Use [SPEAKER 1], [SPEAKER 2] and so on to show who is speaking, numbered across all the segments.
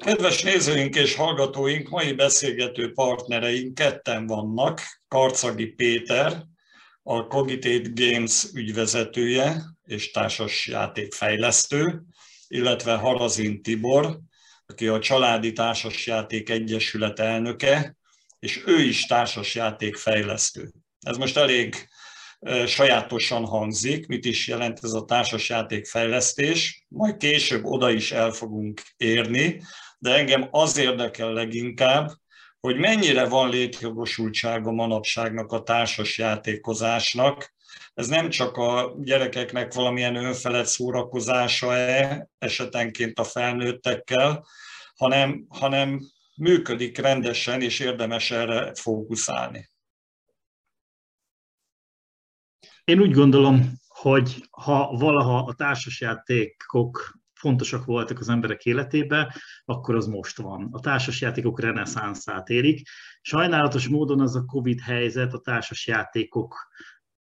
[SPEAKER 1] Kedves nézőink és hallgatóink, mai beszélgető partnereink ketten vannak. Karcagi Péter, a Cogitate Games ügyvezetője és társas játékfejlesztő, illetve Harazin Tibor, aki a Családi Társasjáték Egyesület elnöke, és ő is társasjátékfejlesztő. Ez most elég sajátosan hangzik, mit is jelent ez a társasjátékfejlesztés, majd később oda is el fogunk érni, de engem az érdekel leginkább, hogy mennyire van létjogosultsága manapságnak a társas játékozásnak. Ez nem csak a gyerekeknek valamilyen önfelett szórakozása-e, esetenként a felnőttekkel, hanem, hanem működik rendesen, és érdemes erre fókuszálni.
[SPEAKER 2] Én úgy gondolom, hogy ha valaha a társasjátékok fontosak voltak az emberek életébe, akkor az most van. A társasjátékok reneszánszát érik. Sajnálatos módon az a Covid helyzet a társasjátékok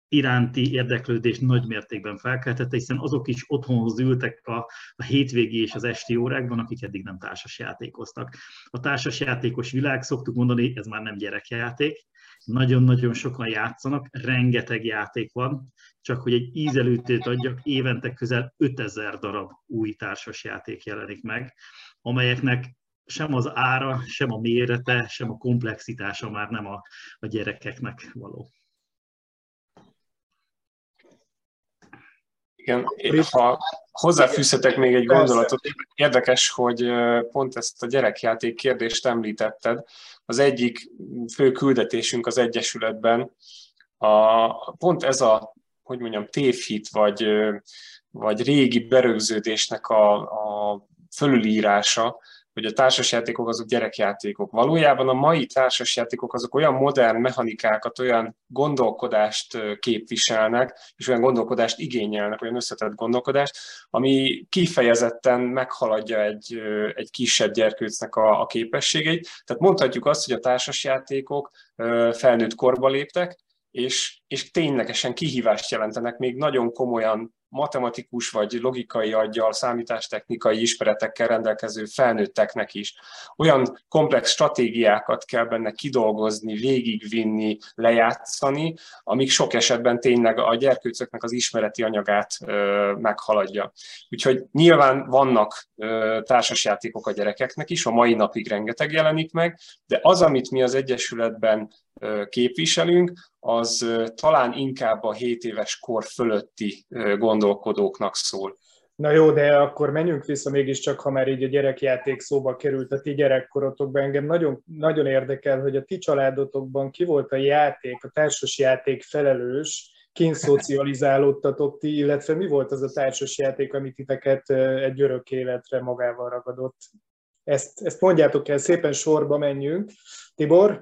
[SPEAKER 2] iránti érdeklődést nagy mértékben felkeltette, hiszen azok is otthonhoz ültek a, a hétvégi és az esti órákban, akik eddig nem társasjátékoztak. A társasjátékos világ, szoktuk mondani, ez már nem gyerekjáték, nagyon-nagyon sokan játszanak, rengeteg játék van, csak hogy egy ízelőtét adjak, évente közel 5000 darab új társas játék jelenik meg, amelyeknek sem az ára, sem a mérete, sem a komplexitása már nem a, a gyerekeknek való.
[SPEAKER 3] Igen, ha hozzáfűzhetek még egy gondolatot, érdekes, hogy pont ezt a gyerekjáték kérdést említetted. Az egyik fő küldetésünk az Egyesületben a, pont ez a, hogy mondjam, tévhit, vagy, vagy régi berögződésnek a, a fölülírása, hogy a társasjátékok azok gyerekjátékok. Valójában a mai társasjátékok azok olyan modern mechanikákat, olyan gondolkodást képviselnek, és olyan gondolkodást igényelnek, olyan összetett gondolkodást, ami kifejezetten meghaladja egy, egy kisebb gyerkőcnek a, a képességeit. Tehát mondhatjuk azt, hogy a társasjátékok felnőtt korba léptek, és, és ténylegesen kihívást jelentenek még nagyon komolyan matematikus vagy logikai aggyal, számítástechnikai ismeretekkel rendelkező felnőtteknek is. Olyan komplex stratégiákat kell benne kidolgozni, végigvinni, lejátszani, amik sok esetben tényleg a gyerkőcöknek az ismereti anyagát ö, meghaladja. Úgyhogy nyilván vannak ö, társasjátékok a gyerekeknek is, a mai napig rengeteg jelenik meg, de az, amit mi az Egyesületben képviselünk, az talán inkább a 7 éves kor fölötti gondolkodóknak szól.
[SPEAKER 4] Na jó, de akkor menjünk vissza mégiscsak, ha már így a gyerekjáték szóba került a ti gyerekkorotokban. Engem nagyon, nagyon érdekel, hogy a ti családotokban ki volt a játék, a társas játék felelős, kint szocializálódtatok ti, illetve mi volt az a társas játék, amit titeket egy örök életre magával ragadott? Ezt, ezt mondjátok el, szépen sorba menjünk. Tibor?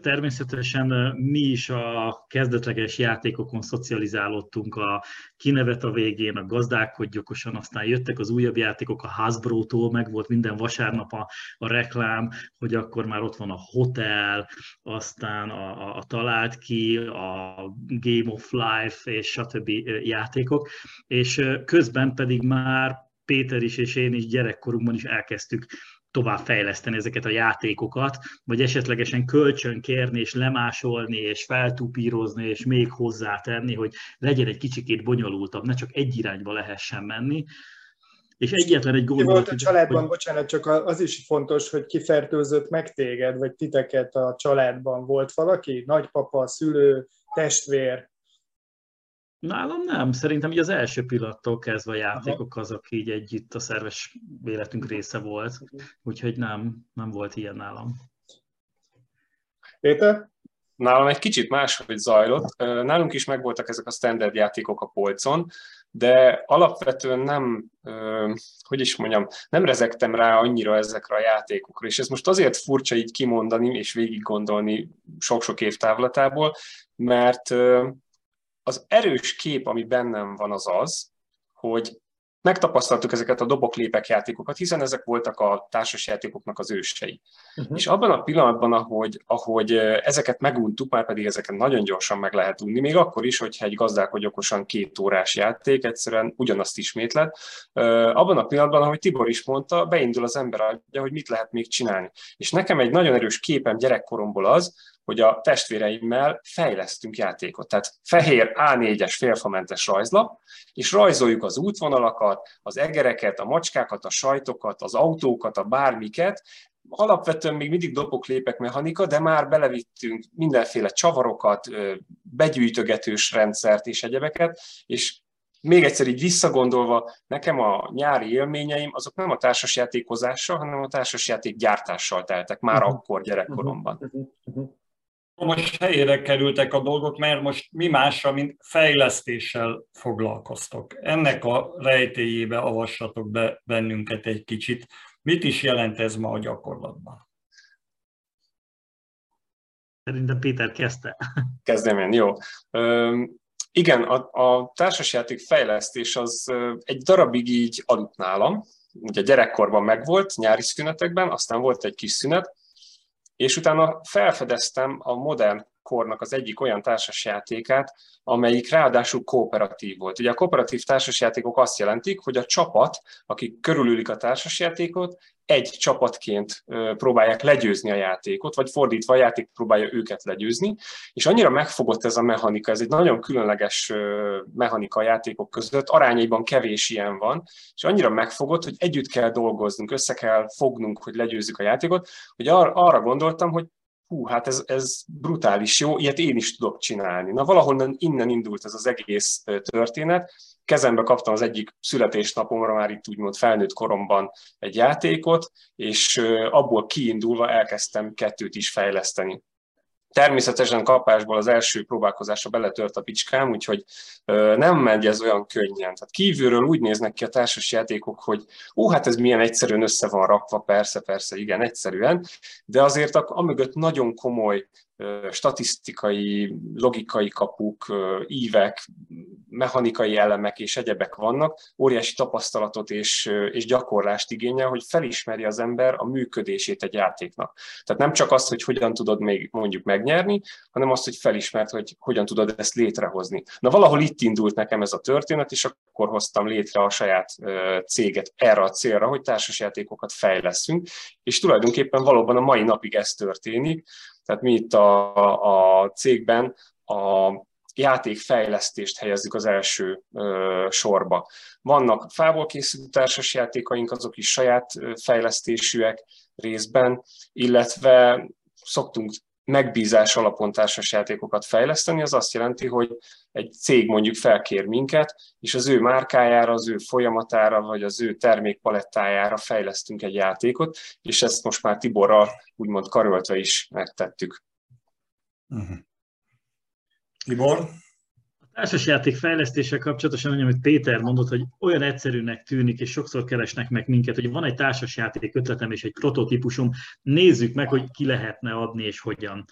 [SPEAKER 2] Természetesen mi is a kezdetleges játékokon szocializálódtunk, a kinevet a végén, a gazdálkodj okosan, aztán jöttek az újabb játékok a Hasbro-tól, meg volt minden vasárnap a, a reklám, hogy akkor már ott van a hotel, aztán a, a, a talált ki, a Game of Life és stb. játékok, és közben pedig már Péter is és én is gyerekkorunkban is elkezdtük tovább fejleszteni ezeket a játékokat, vagy esetlegesen kölcsön kérni, és lemásolni, és feltupírozni, és még hozzátenni, hogy legyen egy kicsikét bonyolultabb, ne csak egy irányba lehessen menni. És egyetlen egy
[SPEAKER 4] gondolat... Volt a családban, hogy... bocsánat, csak az is fontos, hogy kifertőzött meg téged, vagy titeket a családban. Volt valaki? Nagypapa, szülő, testvér?
[SPEAKER 2] Nálam nem. Szerintem így az első pillanattól kezdve a játékok azok így együtt a szerves életünk része volt, úgyhogy nem, nem volt ilyen nálam.
[SPEAKER 4] Péter?
[SPEAKER 3] Nálam egy kicsit máshogy zajlott. Nálunk is megvoltak ezek a standard játékok a polcon, de alapvetően nem, hogy is mondjam, nem rezektem rá annyira ezekre a játékokra, és ez most azért furcsa így kimondani és végig gondolni sok-sok év távlatából, mert az erős kép, ami bennem van, az az, hogy megtapasztaltuk ezeket a doboklépek játékokat, hiszen ezek voltak a társasjátékoknak az ősei. Uh-huh. És abban a pillanatban, ahogy, ahogy ezeket meguntuk, már pedig ezeket nagyon gyorsan meg lehet unni, még akkor is, hogyha egy gazdálkodj okosan két órás játék egyszerűen ugyanazt ismétlet, abban a pillanatban, ahogy Tibor is mondta, beindul az ember adja, hogy mit lehet még csinálni. És nekem egy nagyon erős képem gyerekkoromból az, hogy a testvéreimmel fejlesztünk játékot. Tehát fehér A4-es félfamentes rajzlap, és rajzoljuk az útvonalakat, az egereket, a macskákat, a sajtokat, az autókat, a bármiket, alapvetően még mindig doboklépek mechanika, de már belevittünk mindenféle csavarokat, begyűjtögetős rendszert és egyebeket, és még egyszer így visszagondolva, nekem a nyári élményeim azok nem a társasjátékozással, hanem a társasjáték gyártással teltek már uh-huh. akkor gyerekkoromban. Uh-huh. Uh-huh
[SPEAKER 1] most helyére kerültek a dolgok, mert most mi másra, mint fejlesztéssel foglalkoztok. Ennek a rejtélyébe avassatok be bennünket egy kicsit. Mit is jelent ez ma a gyakorlatban?
[SPEAKER 2] Szerintem Péter kezdte.
[SPEAKER 3] Kezdem én, jó. igen, a, a társasjáték fejlesztés az egy darabig így aludt nálam. Ugye gyerekkorban megvolt, nyári szünetekben, aztán volt egy kis szünet, és utána felfedeztem a modern kornak az egyik olyan társasjátékát, amelyik ráadásul kooperatív volt. Ugye a kooperatív társasjátékok azt jelentik, hogy a csapat, akik körülülik a társasjátékot, egy csapatként próbálják legyőzni a játékot, vagy fordítva a játék próbálja őket legyőzni, és annyira megfogott ez a mechanika, ez egy nagyon különleges mechanika a játékok között, arányaiban kevés ilyen van, és annyira megfogott, hogy együtt kell dolgoznunk, össze kell fognunk, hogy legyőzzük a játékot, hogy ar- arra gondoltam, hogy hú, hát ez, ez brutális jó, ilyet én is tudok csinálni. Na valahol innen indult ez az egész történet. Kezembe kaptam az egyik születésnapomra, már itt úgymond felnőtt koromban egy játékot, és abból kiindulva elkezdtem kettőt is fejleszteni. Természetesen kapásból az első próbálkozásra beletört a picskám, úgyhogy nem megy ez olyan könnyen. Tehát kívülről úgy néznek ki a társas játékok, hogy ó, hát ez milyen egyszerűen össze van rakva, persze, persze, igen, egyszerűen, de azért amögött nagyon komoly statisztikai, logikai kapuk, ívek, mechanikai elemek és egyebek vannak, óriási tapasztalatot és, és gyakorlást igényel, hogy felismeri az ember a működését egy játéknak. Tehát nem csak azt, hogy hogyan tudod még mondjuk megnyerni, hanem azt, hogy felismert, hogy hogyan tudod ezt létrehozni. Na valahol itt indult nekem ez a történet, és akkor hoztam létre a saját céget erre a célra, hogy társasjátékokat fejleszünk, és tulajdonképpen valóban a mai napig ez történik, tehát mi itt a, a cégben a játékfejlesztést helyezzük az első ö, sorba. Vannak fából készült társasjátékaink, azok is saját fejlesztésűek részben, illetve szoktunk megbízás alapon társasjátékokat fejleszteni, az azt jelenti, hogy egy cég mondjuk felkér minket, és az ő márkájára, az ő folyamatára, vagy az ő termékpalettájára fejlesztünk egy játékot, és ezt most már Tiborral úgymond karöltve is megtettük.
[SPEAKER 1] Uh-huh. Tibor?
[SPEAKER 2] Társasjáték fejlesztéssel kapcsolatosan, amit Péter mondott, hogy olyan egyszerűnek tűnik, és sokszor keresnek meg minket, hogy van egy társasjáték ötletem és egy prototípusom, nézzük meg, hogy ki lehetne adni és hogyan.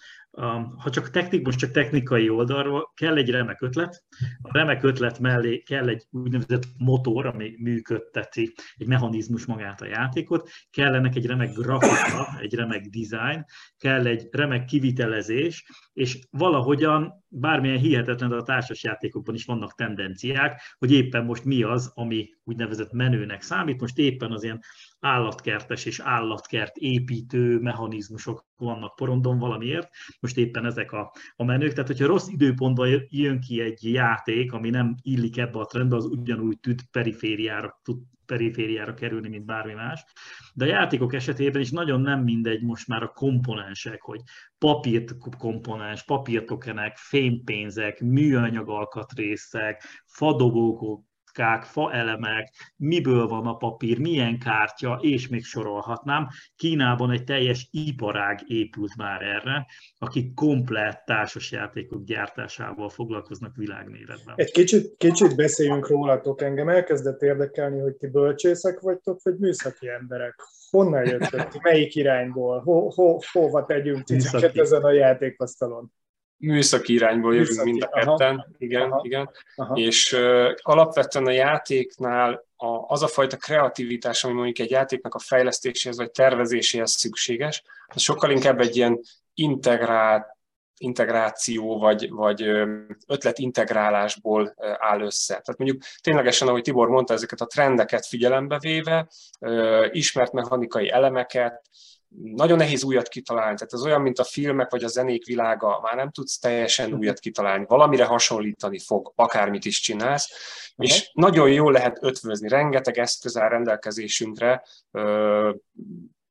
[SPEAKER 2] Ha csak technik, most csak technikai oldalról kell egy remek ötlet, a remek ötlet mellé kell egy úgynevezett motor, ami működteti egy mechanizmus magát a játékot, kellenek egy remek grafika, egy remek design, kell egy remek kivitelezés, és valahogyan bármilyen hihetetlen, a társasjátékokban is vannak tendenciák, hogy éppen most mi az, ami úgynevezett menőnek számít. Most éppen az ilyen állatkertes és állatkert építő mechanizmusok vannak porondon valamiért, most éppen ezek a, a menők, tehát hogyha rossz időpontban jön ki egy játék, ami nem illik ebbe a trendbe, az ugyanúgy tud perifériára, tud perifériára kerülni, mint bármi más. De a játékok esetében is nagyon nem mindegy most már a komponensek, hogy papírt komponens, papírtokenek, fémpénzek, műanyag alkatrészek, fadobókok, kockák, faelemek, miből van a papír, milyen kártya, és még sorolhatnám. Kínában egy teljes iparág épült már erre, akik komplett társasjátékok gyártásával foglalkoznak világméretben.
[SPEAKER 4] Egy kicsit, kicsit beszéljünk rólatok. Engem elkezdett érdekelni, hogy ti bölcsészek vagytok, vagy műszaki emberek. Honnan jöttök? Melyik irányból? Ho, ho, hova tegyünk titeket ezen a játékasztalon?
[SPEAKER 3] Műszaki irányból jövünk műszaki, mind a ketten, aha, igen, aha, igen. Aha. és uh, alapvetően a játéknál a, az a fajta kreativitás, ami mondjuk egy játéknak a fejlesztéséhez vagy tervezéséhez szükséges, az sokkal inkább egy ilyen integrált integráció vagy, vagy ötletintegrálásból áll össze. Tehát mondjuk ténylegesen, ahogy Tibor mondta, ezeket a trendeket figyelembe véve, ismert mechanikai elemeket, nagyon nehéz újat kitalálni, tehát ez olyan, mint a filmek vagy a zenék világa, már nem tudsz teljesen mhm. újat kitalálni, valamire hasonlítani fog, akármit is csinálsz, uh-huh. és nagyon jól lehet ötvözni, rengeteg eszköz áll rendelkezésünkre,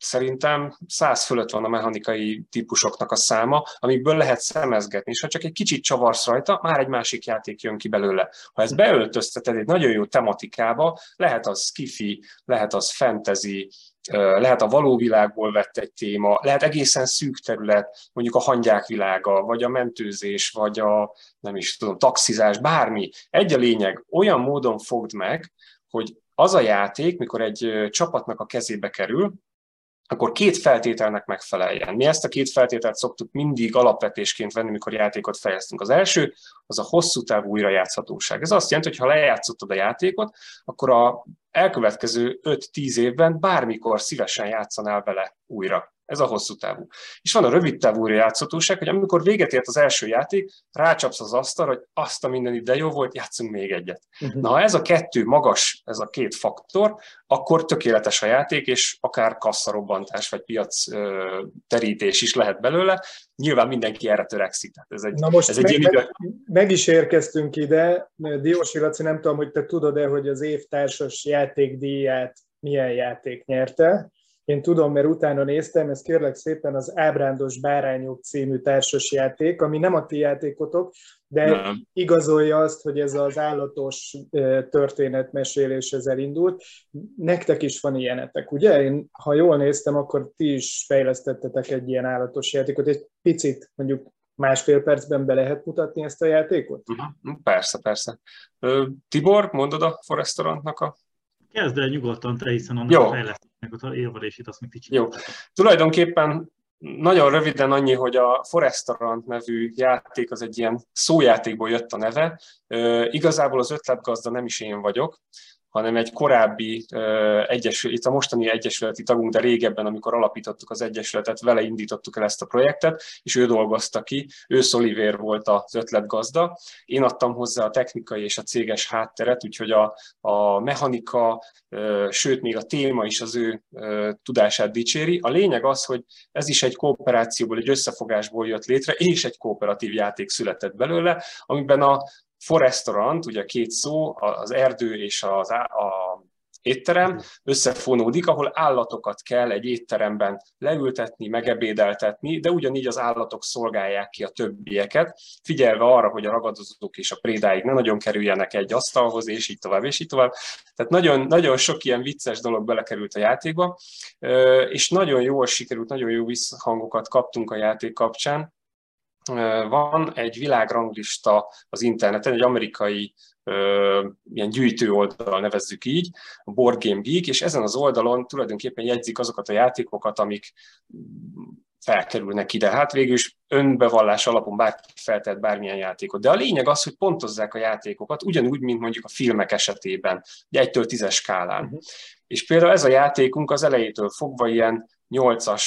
[SPEAKER 3] szerintem száz fölött van a mechanikai típusoknak a száma, amikből lehet szemezgetni, és ha csak egy kicsit csavarsz rajta, már egy másik játék jön ki belőle. Ha ezt beöltözteted egy nagyon jó tematikába, lehet az skifi, lehet az fantasy, lehet a való világból vett egy téma, lehet egészen szűk terület, mondjuk a hangyák világa, vagy a mentőzés, vagy a nem is tudom, taxizás, bármi. Egy a lényeg, olyan módon fogd meg, hogy az a játék, mikor egy csapatnak a kezébe kerül, akkor két feltételnek megfeleljen. Mi ezt a két feltételt szoktuk mindig alapvetésként venni, mikor játékot fejeztünk. Az első, az a hosszú távú újrajátszhatóság. Ez azt jelenti, hogy ha lejátszottad a játékot, akkor a elkövetkező 5-10 évben bármikor szívesen játszanál vele újra. Ez a hosszú távú. És van a rövid távú játszhatóság, hogy amikor véget ért az első játék, rácsapsz az asztal, hogy azt a minden ide jó volt, játszunk még egyet. Uh-huh. Na, ha ez a kettő magas, ez a két faktor, akkor tökéletes a játék, és akár kasszarobbantás vagy piac terítés is lehet belőle. Nyilván mindenki erre törekszik. Ez egy,
[SPEAKER 4] Na most ez meg, egy meg, meg, is érkeztünk ide. Diósi Laci, nem tudom, hogy te tudod-e, hogy az évtársas játékdíját milyen játék nyerte. Én tudom, mert utána néztem, ez kérlek szépen az Ábrándos Bárányok című társasjáték, ami nem a ti játékotok, de nem. igazolja azt, hogy ez az állatos történetmesélés ezzel indult. Nektek is van ilyenetek, ugye? Én, ha jól néztem, akkor ti is fejlesztettetek egy ilyen állatos játékot. Egy picit, mondjuk másfél percben be lehet mutatni ezt a játékot?
[SPEAKER 3] Uh-huh. Persze, persze. Tibor, mondod a Forestorantnak a
[SPEAKER 2] Kezd el nyugodtan te, hiszen annak Jó. a fejlesztésnek a élvelését azt még kicsit.
[SPEAKER 3] Jó. Tulajdonképpen nagyon röviden annyi, hogy a Forestarant nevű játék az egy ilyen szójátékból jött a neve. igazából az ötletgazda nem is én vagyok, hanem egy korábbi egyesület, itt a mostani egyesületi tagunk, de régebben, amikor alapítottuk az egyesületet, vele indítottuk el ezt a projektet, és ő dolgozta ki, ő Szolivér volt az ötletgazda. Én adtam hozzá a technikai és a céges hátteret, úgyhogy a, a mechanika, sőt, még a téma is az ő tudását dicséri. A lényeg az, hogy ez is egy kooperációból, egy összefogásból jött létre, és egy kooperatív játék született belőle, amiben a, Forestorant, ugye két szó, az erdő és az, a étterem összefonódik, ahol állatokat kell egy étteremben leültetni, megebédeltetni, de ugyanígy az állatok szolgálják ki a többieket, figyelve arra, hogy a ragadozók és a prédáig ne nagyon kerüljenek egy asztalhoz, és így tovább, és így tovább. Tehát nagyon, nagyon sok ilyen vicces dolog belekerült a játékba, és nagyon jól sikerült, nagyon jó visszhangokat kaptunk a játék kapcsán, van egy világranglista az interneten, egy amerikai ilyen gyűjtő oldal nevezzük így, a Board Game Geek, és ezen az oldalon tulajdonképpen jegyzik azokat a játékokat, amik felkerülnek ide. Hát végül is önbevallás alapon bárki feltett bármilyen játékot. De a lényeg az, hogy pontozzák a játékokat, ugyanúgy, mint mondjuk a filmek esetében, egy 1-től 10-es skálán. Uh-huh. És például ez a játékunk az elejétől fogva ilyen 8-as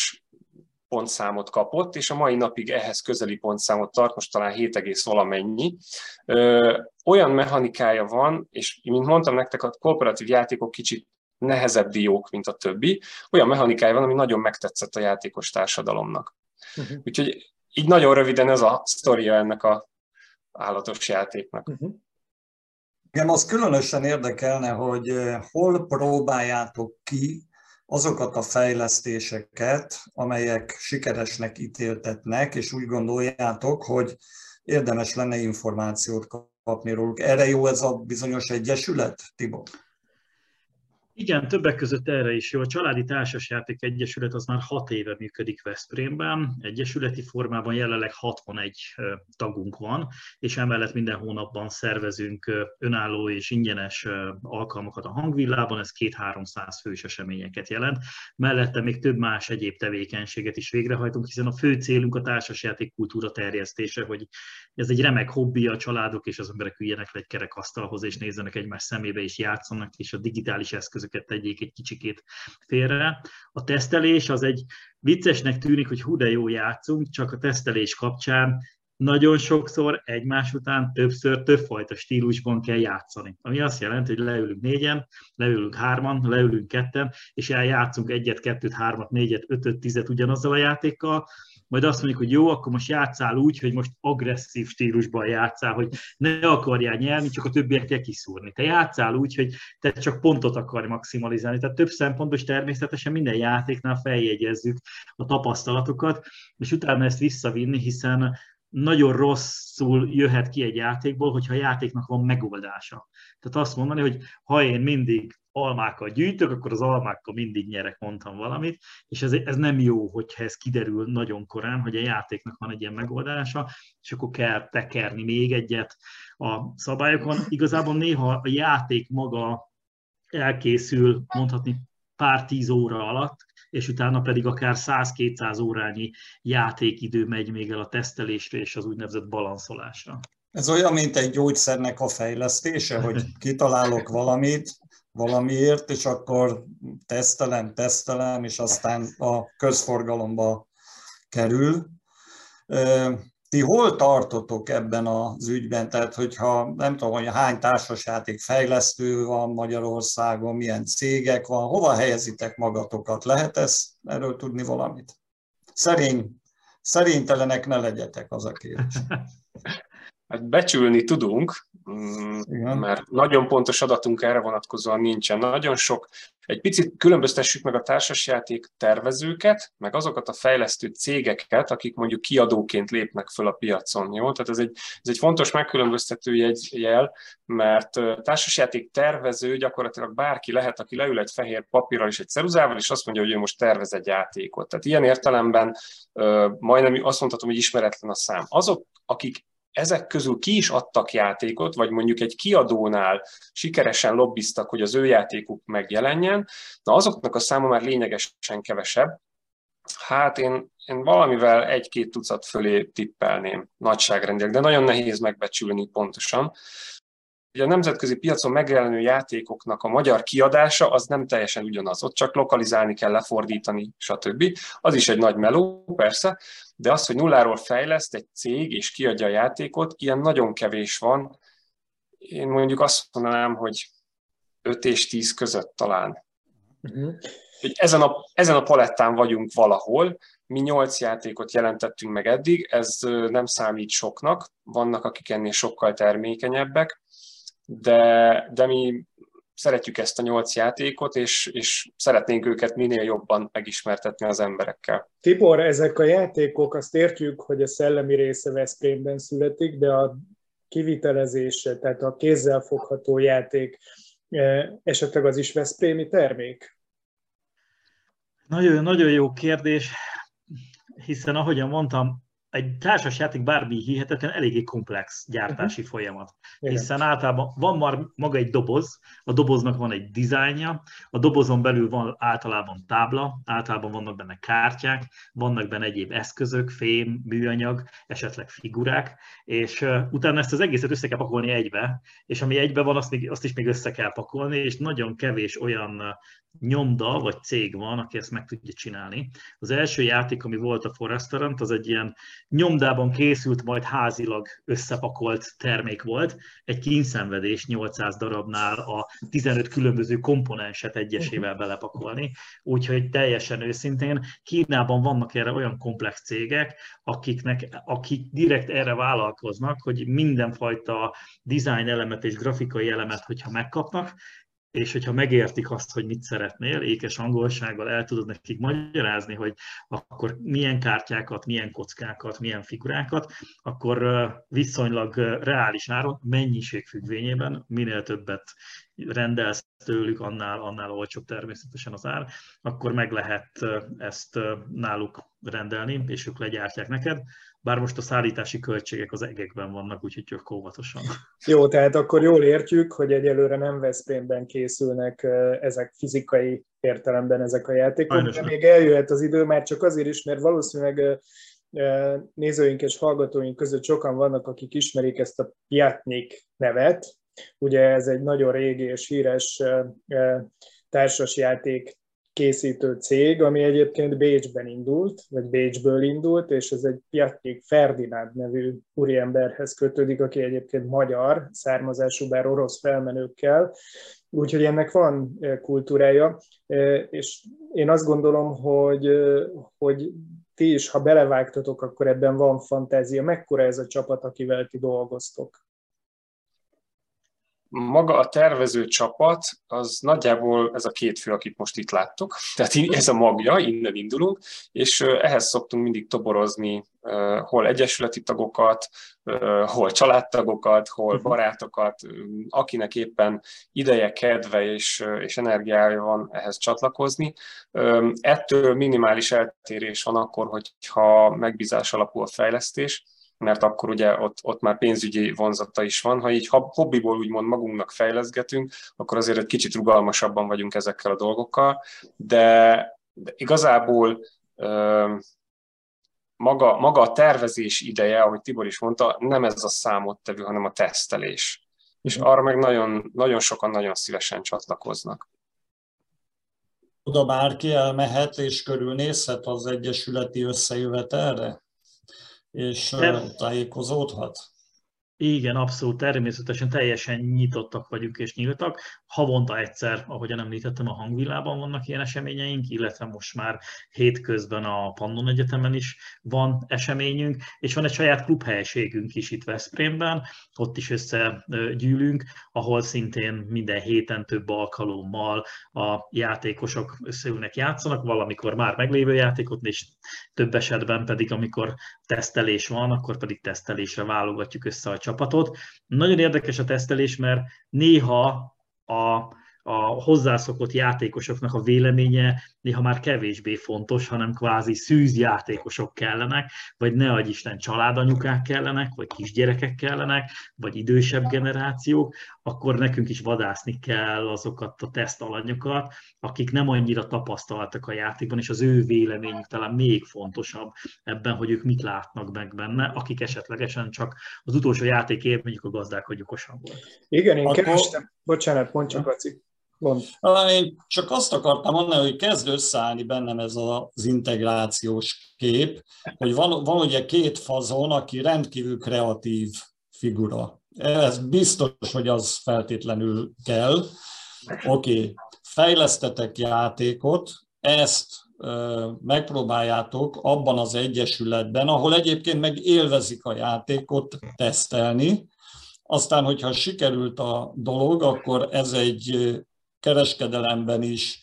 [SPEAKER 3] pontszámot kapott, és a mai napig ehhez közeli pontszámot tart, most talán 7, valamennyi. Olyan mechanikája van, és mint mondtam nektek, a kooperatív játékok kicsit nehezebb diók, mint a többi. Olyan mechanikája van, ami nagyon megtetszett a játékos társadalomnak. Uh-huh. Úgyhogy így nagyon röviden ez a sztoria ennek a állatos játéknak. Uh-huh.
[SPEAKER 1] Igen, az különösen érdekelne, hogy hol próbáljátok ki azokat a fejlesztéseket, amelyek sikeresnek ítéltetnek, és úgy gondoljátok, hogy érdemes lenne információt kapni róluk. Erre jó ez a bizonyos egyesület, Tibor?
[SPEAKER 2] Igen, többek között erre is jó. A Családi Társasjáték Egyesület az már hat éve működik Veszprémben. Egyesületi formában jelenleg 61 tagunk van, és emellett minden hónapban szervezünk önálló és ingyenes alkalmakat a hangvillában, ez két-háromszáz fős eseményeket jelent. Mellette még több más egyéb tevékenységet is végrehajtunk, hiszen a fő célunk a társasjáték kultúra terjesztése, hogy ez egy remek hobbi a családok és az emberek üljenek le egy kerekasztalhoz és nézzenek egymás szemébe és játszanak, és a digitális eszköz eszközöket tegyék egy kicsikét félre. A tesztelés az egy viccesnek tűnik, hogy hú de jó játszunk, csak a tesztelés kapcsán nagyon sokszor egymás után többször többfajta stílusban kell játszani. Ami azt jelenti, hogy leülünk négyen, leülünk hárman, leülünk ketten, és eljátszunk egyet, kettőt, hármat, négyet, ötöt, tizet ugyanazzal a játékkal, majd azt mondjuk, hogy jó, akkor most játszál úgy, hogy most agresszív stílusban játszál, hogy ne akarjál nyerni, csak a többiekkel kiszúrni. Te játszál úgy, hogy te csak pontot akarj maximalizálni. Tehát több szempontból is természetesen minden játéknál feljegyezzük a tapasztalatokat, és utána ezt visszavinni, hiszen nagyon rosszul jöhet ki egy játékból, hogyha a játéknak van megoldása. Tehát azt mondani, hogy ha én mindig almákat gyűjtök, akkor az almákkal mindig nyerek, mondtam valamit, és ez, ez nem jó, hogyha ez kiderül nagyon korán, hogy a játéknak van egy ilyen megoldása, és akkor kell tekerni még egyet a szabályokon. Igazából néha a játék maga elkészül, mondhatni pár tíz óra alatt, és utána pedig akár 100-200 órányi játékidő megy még el a tesztelésre és az úgynevezett balanszolásra.
[SPEAKER 1] Ez olyan, mint egy gyógyszernek a fejlesztése, hogy kitalálok valamit, valamiért, és akkor tesztelem, tesztelem, és aztán a közforgalomba kerül. Ti hol tartotok ebben az ügyben? Tehát, hogyha nem tudom, hogy hány társasjáték fejlesztő van Magyarországon, milyen cégek van, hova helyezitek magatokat? Lehet ez erről tudni valamit? Szerény, szerénytelenek ne legyetek, az a kérdés.
[SPEAKER 3] Hát becsülni tudunk, igen. mert nagyon pontos adatunk erre vonatkozóan nincsen. Nagyon sok, egy picit különböztessük meg a társasjáték tervezőket, meg azokat a fejlesztő cégeket, akik mondjuk kiadóként lépnek föl a piacon. Jó? Tehát ez egy, ez egy fontos megkülönböztető jel, mert társasjáték tervező gyakorlatilag bárki lehet, aki leül egy fehér papírral és egy ceruzával, és azt mondja, hogy ő most tervez egy játékot. Tehát ilyen értelemben majdnem azt mondhatom, hogy ismeretlen a szám. Azok, akik ezek közül ki is adtak játékot, vagy mondjuk egy kiadónál sikeresen lobbiztak, hogy az ő játékuk megjelenjen, na azoknak a száma már lényegesen kevesebb. Hát én, én valamivel egy-két tucat fölé tippelném nagyságrendileg, de nagyon nehéz megbecsülni pontosan. Ugye a nemzetközi piacon megjelenő játékoknak a magyar kiadása az nem teljesen ugyanaz, ott csak lokalizálni kell, lefordítani, stb. Az is egy nagy meló, persze, de az, hogy nulláról fejleszt egy cég és kiadja a játékot, ilyen nagyon kevés van. Én mondjuk azt mondanám, hogy 5 és 10 között talán. Uh-huh. Ezen, a, ezen a palettán vagyunk valahol, mi nyolc játékot jelentettünk meg eddig, ez nem számít soknak, vannak akik ennél sokkal termékenyebbek, de, de mi szeretjük ezt a nyolc játékot, és, és szeretnénk őket minél jobban megismertetni az emberekkel.
[SPEAKER 4] Tibor, ezek a játékok, azt értjük, hogy a szellemi része Veszprémben születik, de a kivitelezése, tehát a kézzel fogható játék eh, esetleg az is Veszprémi termék?
[SPEAKER 2] Nagyon, nagyon jó kérdés, hiszen ahogyan mondtam, egy társasjáték bármi hihetetlen eléggé komplex gyártási uh-huh. folyamat. Hiszen Igen. általában van már maga egy doboz, a doboznak van egy dizájnja, a dobozon belül van általában tábla, általában vannak benne kártyák, vannak benne egyéb eszközök, fém, műanyag, esetleg figurák, és utána ezt az egészet össze kell pakolni egybe, és ami egybe van, azt, még, azt is még össze kell pakolni, és nagyon kevés olyan nyomda vagy cég van, aki ezt meg tudja csinálni. Az első játék, ami volt a Forrestaurant, az egy ilyen nyomdában készült, majd házilag összepakolt termék volt. Egy kínszenvedés 800 darabnál a 15 különböző komponenset egyesével belepakolni. Úgyhogy teljesen őszintén Kínában vannak erre olyan komplex cégek, akiknek, akik direkt erre vállalkoznak, hogy mindenfajta design elemet és grafikai elemet, hogyha megkapnak, és hogyha megértik azt, hogy mit szeretnél, ékes angolsággal el tudod nekik magyarázni, hogy akkor milyen kártyákat, milyen kockákat, milyen figurákat, akkor viszonylag reális áron, mennyiség függvényében minél többet rendelsz tőlük, annál, annál olcsóbb természetesen az ár, akkor meg lehet ezt náluk rendelni, és ők legyártják neked bár most a szállítási költségek az egekben vannak, úgyhogy csak óvatosan.
[SPEAKER 4] Jó, tehát akkor jól értjük, hogy egyelőre nem Veszprémben készülnek ezek fizikai értelemben ezek a játékok, Sajnos de még eljöhet az idő, már csak azért is, mert valószínűleg nézőink és hallgatóink között sokan vannak, akik ismerik ezt a Piatnik nevet. Ugye ez egy nagyon régi és híres társasjáték készítő cég, ami egyébként Bécsben indult, vagy Bécsből indult, és ez egy Piatnik Ferdinánd nevű úriemberhez kötődik, aki egyébként magyar származású, bár orosz felmenőkkel, úgyhogy ennek van e, kultúrája, e, és én azt gondolom, hogy, e, hogy ti is, ha belevágtatok, akkor ebben van fantázia. Mekkora ez a csapat, akivel ti dolgoztok?
[SPEAKER 3] Maga a tervező csapat, az nagyjából ez a két fő, akit most itt láttok, tehát ez a magja, innen indulunk, és ehhez szoktunk mindig toborozni hol egyesületi tagokat, hol családtagokat, hol mhm. barátokat, akinek éppen ideje, kedve és, és energiája van ehhez csatlakozni. Ettől minimális eltérés van akkor, hogyha megbízás alapú a fejlesztés, mert akkor ugye ott, ott már pénzügyi vonzata is van. Ha így hobbiból úgymond magunknak fejleszgetünk, akkor azért egy kicsit rugalmasabban vagyunk ezekkel a dolgokkal, de, de igazából maga, maga a tervezés ideje, ahogy Tibor is mondta, nem ez a számottevő, hanem a tesztelés. És mhm. arra meg nagyon, nagyon sokan nagyon szívesen csatlakoznak.
[SPEAKER 1] Oda bárki elmehet és körülnézhet az egyesületi összejövetelre? És tájékozódhat?
[SPEAKER 2] Igen, abszolút, természetesen teljesen nyitottak vagyunk és nyíltak. Havonta egyszer, ahogyan említettem, a hangvillában vannak ilyen eseményeink, illetve most már hétközben a Pannon Egyetemen is van eseményünk, és van egy saját klubhelyiségünk is itt Veszprémben, ott is összegyűlünk, ahol szintén minden héten több alkalommal a játékosok összeülnek, játszanak, valamikor már meglévő játékot, és több esetben pedig, amikor tesztelés van, akkor pedig tesztelésre válogatjuk össze a csapatot. Nagyon érdekes a tesztelés, mert néha a a hozzászokott játékosoknak a véleménye néha már kevésbé fontos, hanem kvázi szűz játékosok kellenek, vagy ne adj Isten családanyukák kellenek, vagy kisgyerekek kellenek, vagy idősebb generációk, akkor nekünk is vadászni kell azokat a tesztalanyokat, akik nem annyira tapasztaltak a játékban, és az ő véleményük talán még fontosabb ebben, hogy ők mit látnak meg benne, akik esetlegesen csak az utolsó játék élményük a gazdák, okosan volt.
[SPEAKER 4] Igen, én Akkor... kerestem, bocsánat, mondj csak,
[SPEAKER 1] Én csak azt akartam mondani, hogy kezd összeállni bennem ez az integrációs kép, hogy van, van ugye két fazon, aki rendkívül kreatív figura. Ez biztos, hogy az feltétlenül kell. Oké, okay. fejlesztetek játékot, ezt megpróbáljátok abban az egyesületben, ahol egyébként meg élvezik a játékot tesztelni. Aztán, hogyha sikerült a dolog, akkor ez egy kereskedelemben is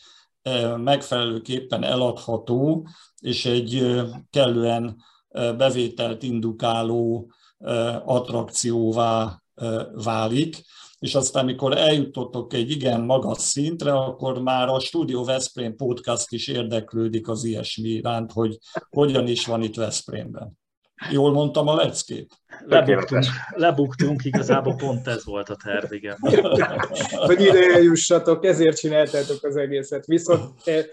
[SPEAKER 1] megfelelőképpen eladható, és egy kellően bevételt indukáló attrakcióvá válik, és aztán, amikor eljutottok egy igen magas szintre, akkor már a Studio Veszprém podcast is érdeklődik az ilyesmi iránt, hogy hogyan is van itt Veszprémben. Jól mondtam a leckét?
[SPEAKER 2] Lebuktunk, lebuktunk, igazából pont ez volt a terv, igen.
[SPEAKER 4] hogy ide jussatok, ezért csináltátok az egészet. Viszont eh,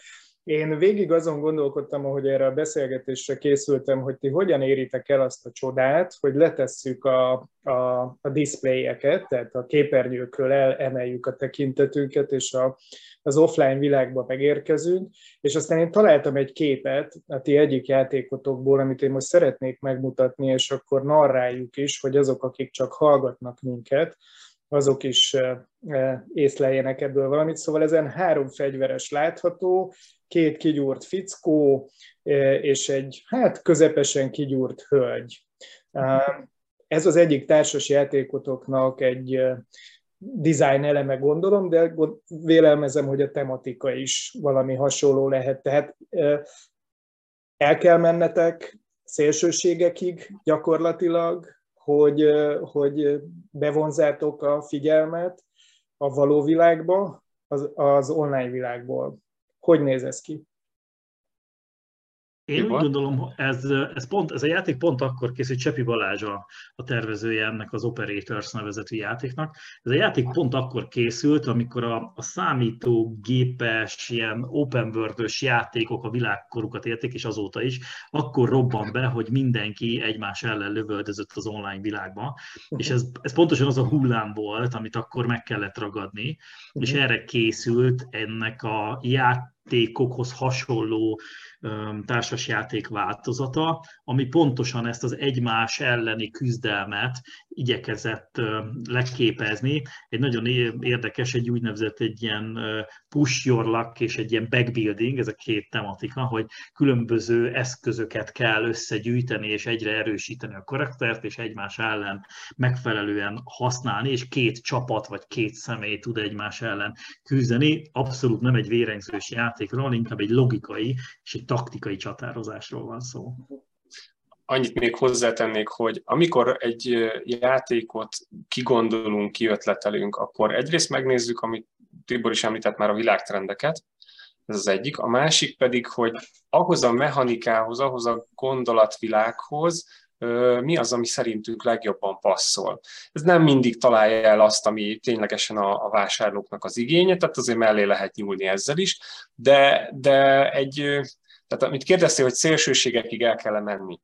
[SPEAKER 4] én végig azon gondolkodtam, ahogy erre a beszélgetésre készültem, hogy ti hogyan éritek el azt a csodát, hogy letesszük a, a, a diszpléjeket, tehát a képernyőkről elemeljük a tekintetünket, és a, az offline világba megérkezünk, és aztán én találtam egy képet a ti egyik játékotokból, amit én most szeretnék megmutatni, és akkor narráljuk is, hogy azok, akik csak hallgatnak minket, azok is észleljenek ebből valamit. Szóval ezen három fegyveres látható, két kigyúrt fickó, és egy hát közepesen kigyúrt hölgy. Ez az egyik társas játékotoknak egy design eleme gondolom, de vélelmezem, hogy a tematika is valami hasonló lehet. Tehát el kell mennetek szélsőségekig gyakorlatilag, hogy, hogy bevonzátok a figyelmet a való világba, az, az online világból. Hogy néz ez ki?
[SPEAKER 2] Én úgy gondolom, ez, ez, pont, ez a játék pont akkor készült, Csepi Balázs a, a tervezője ennek az Operators nevezetű játéknak. Ez a játék pont akkor készült, amikor a, a számítógépes, ilyen open world játékok a világkorukat érték, és azóta is, akkor robban be, hogy mindenki egymás ellen lövöldözött az online világba. És ez, ez pontosan az a hullám volt, amit akkor meg kellett ragadni, és mhm. erre készült ennek a játékokhoz hasonló társasjáték változata, ami pontosan ezt az egymás elleni küzdelmet igyekezett leképezni. Egy nagyon érdekes, egy úgynevezett egy ilyen push your luck és egy ilyen backbuilding, ez a két tematika, hogy különböző eszközöket kell összegyűjteni és egyre erősíteni a karaktert, és egymás ellen megfelelően használni, és két csapat vagy két személy tud egymás ellen küzdeni. Abszolút nem egy vérengzős játékról, inkább egy logikai és egy taktikai csatározásról van szó
[SPEAKER 3] annyit még hozzátennék, hogy amikor egy játékot kigondolunk, kiötletelünk, akkor egyrészt megnézzük, amit Tibor is említett már a világtrendeket, ez az egyik. A másik pedig, hogy ahhoz a mechanikához, ahhoz a gondolatvilághoz mi az, ami szerintünk legjobban passzol. Ez nem mindig találja el azt, ami ténylegesen a, a vásárlóknak az igénye, tehát azért mellé lehet nyúlni ezzel is, de, de egy, tehát amit kérdeztél, hogy szélsőségekig el kell menni.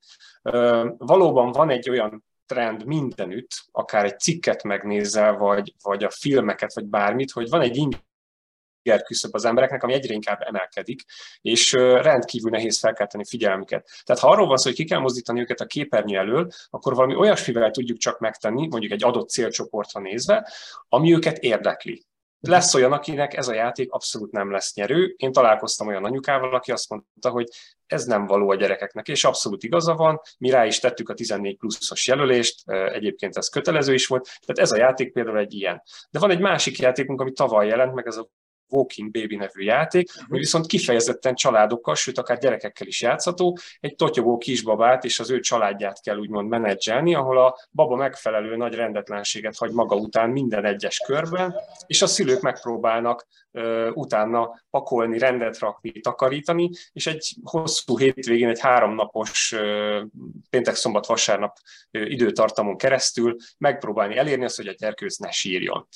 [SPEAKER 3] Valóban van egy olyan trend mindenütt, akár egy cikket megnézel, vagy, vagy a filmeket, vagy bármit, hogy van egy inger küszöb az embereknek, ami egyre inkább emelkedik, és rendkívül nehéz felkelteni figyelmüket. Tehát ha arról van szó, hogy ki kell mozdítani őket a képernyő elől, akkor valami olyasmivel tudjuk csak megtenni, mondjuk egy adott célcsoportra nézve, ami őket érdekli. Lesz olyan, akinek ez a játék abszolút nem lesz nyerő. Én találkoztam olyan anyukával, aki azt mondta, hogy ez nem való a gyerekeknek, és abszolút igaza van. Mi rá is tettük a 14 pluszos jelölést, egyébként ez kötelező is volt, tehát ez a játék például egy ilyen. De van egy másik játékunk, ami tavaly jelent meg, ez a Walking Baby nevű játék, ami mhm. viszont kifejezetten családokkal, sőt akár gyerekekkel is játszható, egy totyogó kisbabát és az ő családját kell úgymond menedzselni, ahol a baba megfelelő nagy rendetlenséget hagy maga után minden egyes körben, és a szülők megpróbálnak uh, utána pakolni, rendet rakni, takarítani, és egy hosszú hétvégén, egy háromnapos uh, péntek, szombat, vasárnap időtartamon keresztül megpróbálni elérni azt, hogy a gyerkőz ne sírjon.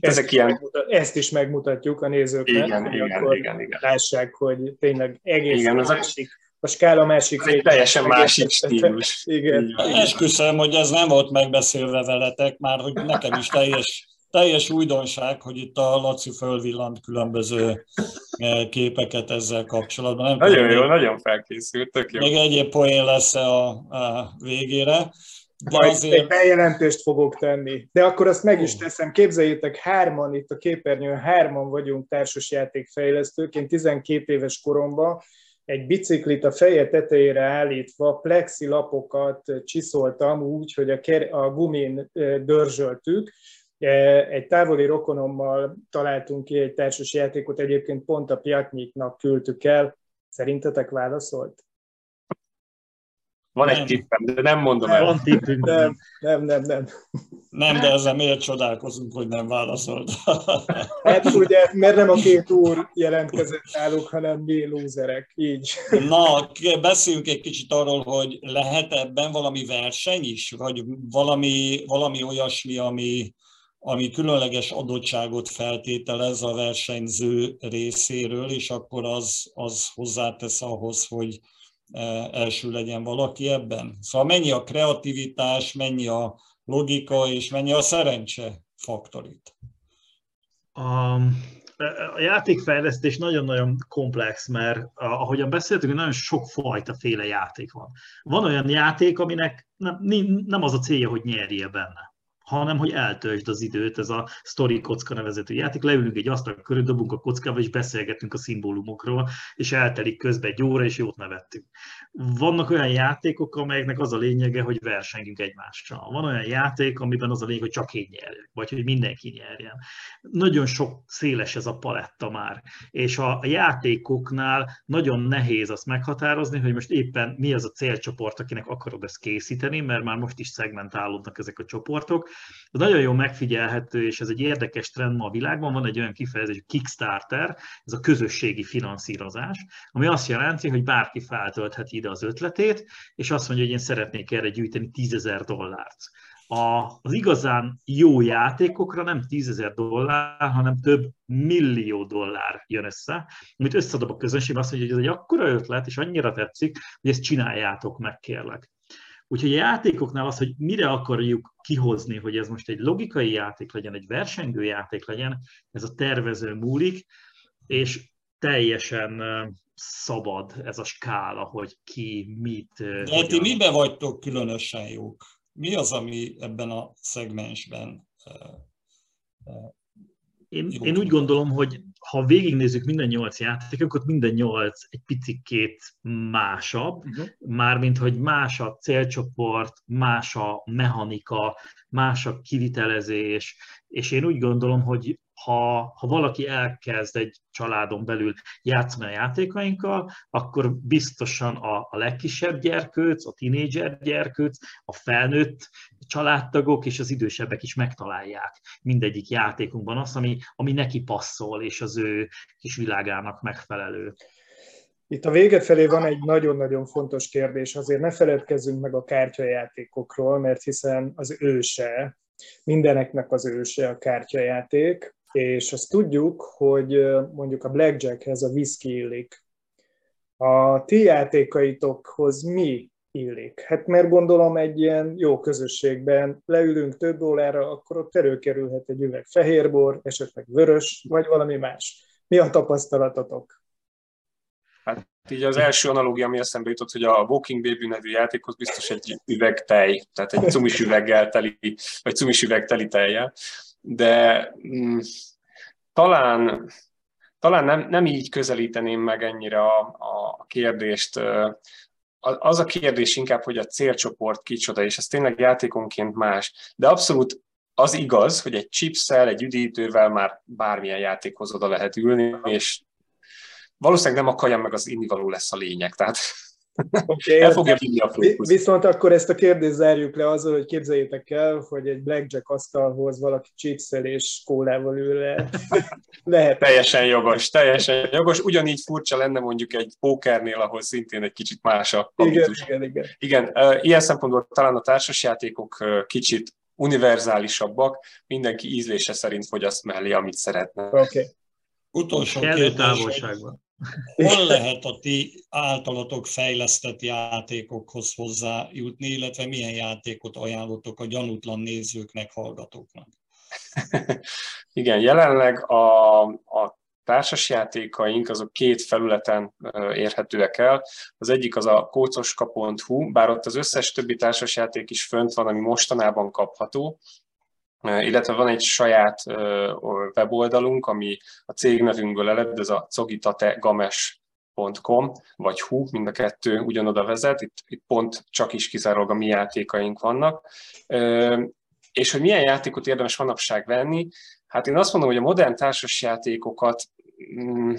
[SPEAKER 4] Ezek ezt, ilyen... ezt is megmutatjuk a nézőknek,
[SPEAKER 3] igen, igen,
[SPEAKER 4] akkor
[SPEAKER 3] igen, igen.
[SPEAKER 4] lássák, hogy tényleg egész igen, másik, a skála másik
[SPEAKER 3] egy teljesen másik stílus.
[SPEAKER 4] Igen. igen.
[SPEAKER 1] Esküszöm, hogy ez nem volt megbeszélve veletek, már hogy nekem is teljes, teljes újdonság, hogy itt a Laci fölvillant különböző eh, képeket ezzel kapcsolatban. Nem
[SPEAKER 3] nagyon tudom, jó, még, nagyon felkészült, tök jó.
[SPEAKER 1] Még egyéb poén lesz a, a végére.
[SPEAKER 4] Majd egy bejelentést fogok tenni. De akkor azt meg is teszem. Képzeljétek, hárman itt a képernyőn, hárman vagyunk társasjátékfejlesztők. Én 12 éves koromban egy biciklit a feje tetejére állítva plexi lapokat csiszoltam úgy, hogy a, ker- a gumin dörzsöltük. Egy távoli rokonommal találtunk ki egy társas játékot, egyébként pont a Piatnyiknak küldtük el. Szerintetek válaszolt?
[SPEAKER 3] Van nem. egy tippem, de nem mondom el.
[SPEAKER 2] Van tippünk.
[SPEAKER 4] Nem, nem, nem, nem.
[SPEAKER 1] Nem, de ezzel miért csodálkozunk, hogy nem válaszolt?
[SPEAKER 4] Hát ugye, mert nem a két úr jelentkezett náluk, hanem mi lúzerek, így.
[SPEAKER 1] Na, beszéljünk egy kicsit arról, hogy lehet ebben valami verseny is, vagy valami, valami olyasmi, ami, ami különleges adottságot feltételez a versenyző részéről, és akkor az, az hozzátesz ahhoz, hogy első legyen valaki ebben. Szóval mennyi a kreativitás, mennyi a logika, és mennyi a szerencse faktorit.
[SPEAKER 2] A, a játékfejlesztés nagyon-nagyon komplex, mert ahogyan beszéltünk, nagyon sok fajta féle játék van. Van olyan játék, aminek nem, nem az a célja, hogy nyerje benne hanem hogy eltöltsd az időt, ez a story kocka nevezetű játék, leülünk egy asztal körül, dobunk a kockába, és beszélgetünk a szimbólumokról, és eltelik közben egy óra, és jót nevettünk. Vannak olyan játékok, amelyeknek az a lényege, hogy versengünk egymással. Van olyan játék, amiben az a lényeg, hogy csak én nyerjek, vagy hogy mindenki nyerjen. Nagyon sok széles ez a paletta már, és a játékoknál nagyon nehéz azt meghatározni, hogy most éppen mi az a célcsoport, akinek akarod ezt készíteni, mert már most is szegmentálódnak ezek a csoportok, ez nagyon jól megfigyelhető, és ez egy érdekes trend ma a világban, van egy olyan kifejezés, Kickstarter, ez a közösségi finanszírozás, ami azt jelenti, hogy bárki feltöltheti ide az ötletét, és azt mondja, hogy én szeretnék erre gyűjteni 10 dollárt. A, az igazán jó játékokra nem 10 dollár, hanem több millió dollár jön össze, amit összedob a közönség, azt mondja, hogy ez egy akkora ötlet, és annyira tetszik, hogy ezt csináljátok meg, kérlek. Úgyhogy a játékoknál az, hogy mire akarjuk kihozni, hogy ez most egy logikai játék legyen, egy versengő játék legyen, ez a tervező múlik, és teljesen szabad ez a skála, hogy ki mit...
[SPEAKER 1] De hát ti mibe vagytok különösen jók? Mi az, ami ebben a szegmensben
[SPEAKER 2] én, én úgy gondolom, hogy ha végignézzük minden nyolc játékokat, minden nyolc egy picikét másabb, uh-huh. mármint, hogy más a célcsoport, más a mechanika, más a kivitelezés, és én úgy gondolom, hogy ha, ha valaki elkezd egy családon belül játszani a játékainkkal, akkor biztosan a, a legkisebb gyerkőc, a tinédzser gyerkőc, a felnőtt családtagok és az idősebbek is megtalálják mindegyik játékunkban azt, ami, ami neki passzol, és az ő kis világának megfelelő.
[SPEAKER 4] Itt a vége felé van egy nagyon-nagyon fontos kérdés, azért ne feledkezzünk meg a kártyajátékokról, mert hiszen az őse, mindeneknek az őse a kártyajáték, és azt tudjuk, hogy mondjuk a blackjackhez a whisky illik. A ti játékaitokhoz mi illik? Hát mert gondolom egy ilyen jó közösségben leülünk több órára, akkor ott előkerülhet egy üveg fehérbor, esetleg vörös, vagy valami más. Mi a tapasztalatotok?
[SPEAKER 3] Hát így az első analógia, ami eszembe jutott, hogy a Walking Baby nevű játékhoz biztos egy üveg tej, tehát egy cumis üveggel teli, vagy cumis üveg teli tejjel. De mm, talán, talán nem, nem így közelíteném meg ennyire a, a kérdést. Az a kérdés inkább, hogy a célcsoport kicsoda, és ez tényleg játékonként más. De abszolút az igaz, hogy egy chipszel, egy üdítővel már bármilyen játékhoz oda lehet ülni, és valószínűleg nem a kaja meg az innivaló lesz a lényeg. Tehát Okay, el fogja vinni a fókusz.
[SPEAKER 4] Viszont akkor ezt a kérdést zárjuk le azzal, hogy képzeljétek el, hogy egy blackjack asztalhoz valaki chipszel és kólával ül le.
[SPEAKER 3] Lehet. Teljesen jogos, teljesen jogos. Ugyanígy furcsa lenne mondjuk egy pókernél, ahol szintén egy kicsit más a
[SPEAKER 4] Igen, igen, igen.
[SPEAKER 3] igen, ilyen szempontból talán a társasjátékok kicsit univerzálisabbak, mindenki ízlése szerint fogyaszt mellé, amit szeretne.
[SPEAKER 4] Oké. Okay.
[SPEAKER 1] Utolsó kérdés. távolságban. Hol lehet a ti általatok fejlesztett játékokhoz hozzájutni, illetve milyen játékot ajánlotok a gyanútlan nézőknek, hallgatóknak?
[SPEAKER 3] Igen, jelenleg a, a társasjátékaink azok két felületen érhetőek el. Az egyik az a kócoska.hu, bár ott az összes többi társasjáték is fönt van, ami mostanában kapható, illetve van egy saját weboldalunk, ami a cégnevünkből ered, ez a cogitategames.com, vagy hu, mind a kettő ugyanoda vezet, itt, itt pont csak is kizárólag a mi játékaink vannak. És hogy milyen játékot érdemes manapság venni, hát én azt mondom, hogy a modern társasjátékokat mm,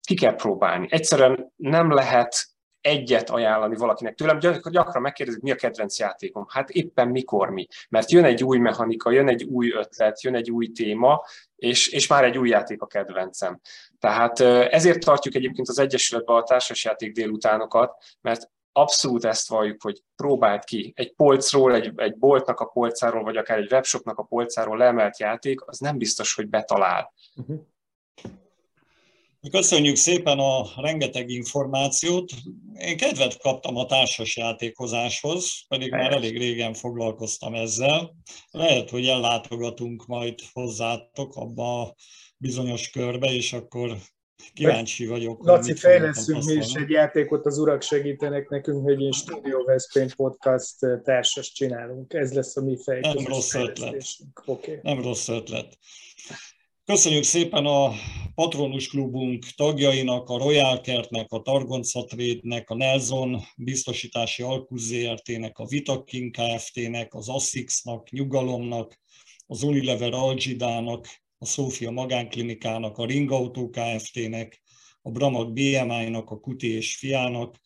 [SPEAKER 3] ki kell próbálni. Egyszerűen nem lehet egyet ajánlani valakinek tőlem, gyakran megkérdezik, mi a kedvenc játékom. Hát éppen mikor mi. Mert jön egy új mechanika, jön egy új ötlet, jön egy új téma, és, és már egy új játék a kedvencem. Tehát ezért tartjuk egyébként az Egyesületben a társasjáték délutánokat, mert abszolút ezt valljuk, hogy próbáld ki. Egy polcról, egy, egy boltnak a polcáról, vagy akár egy webshopnak a polcáról leemelt játék, az nem biztos, hogy betalál. Uh-huh.
[SPEAKER 1] Köszönjük szépen a rengeteg információt. Én kedvet kaptam a társasjátékozáshoz, pedig már elég régen foglalkoztam ezzel. Lehet, hogy ellátogatunk majd hozzátok abba a bizonyos körbe, és akkor kíváncsi vagyok.
[SPEAKER 4] Laci, fejleszünk mi is egy játékot, az urak segítenek nekünk, hogy egy Studio Veszprém podcast társas csinálunk. Ez lesz a mi
[SPEAKER 1] fejlesztésünk. Nem rossz ötlet. Okay. Nem rossz ötlet. Köszönjük szépen a Patronus Klubunk tagjainak, a Royal Kertnek, a Targonca Trade-nek, a Nelson Biztosítási Alkuz ZRT-nek, a Vitakin Kft-nek, az Assix-nak, Nyugalomnak, az Unilever Algidának, a Szófia Magánklinikának, a Ringautó Kft-nek, a Bramag BMI-nak, a Kuti és Fiának,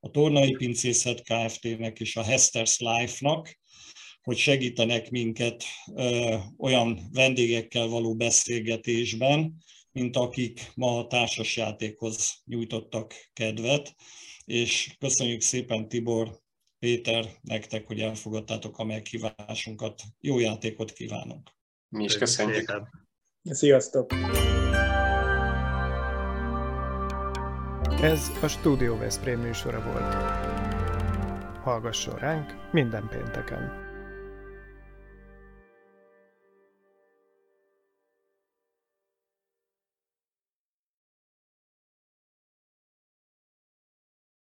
[SPEAKER 1] a Tornai Pincészet Kft-nek és a Hester's Life-nak, hogy segítenek minket ö, olyan vendégekkel való beszélgetésben, mint akik ma a társasjátékhoz nyújtottak kedvet, és köszönjük szépen Tibor, Péter, nektek, hogy elfogadtátok a meghívásunkat. Jó játékot kívánok!
[SPEAKER 3] Mi is köszönjük!
[SPEAKER 4] Sziasztok!
[SPEAKER 5] Ez a Studio Veszprém műsora volt. Hallgasson ránk minden pénteken!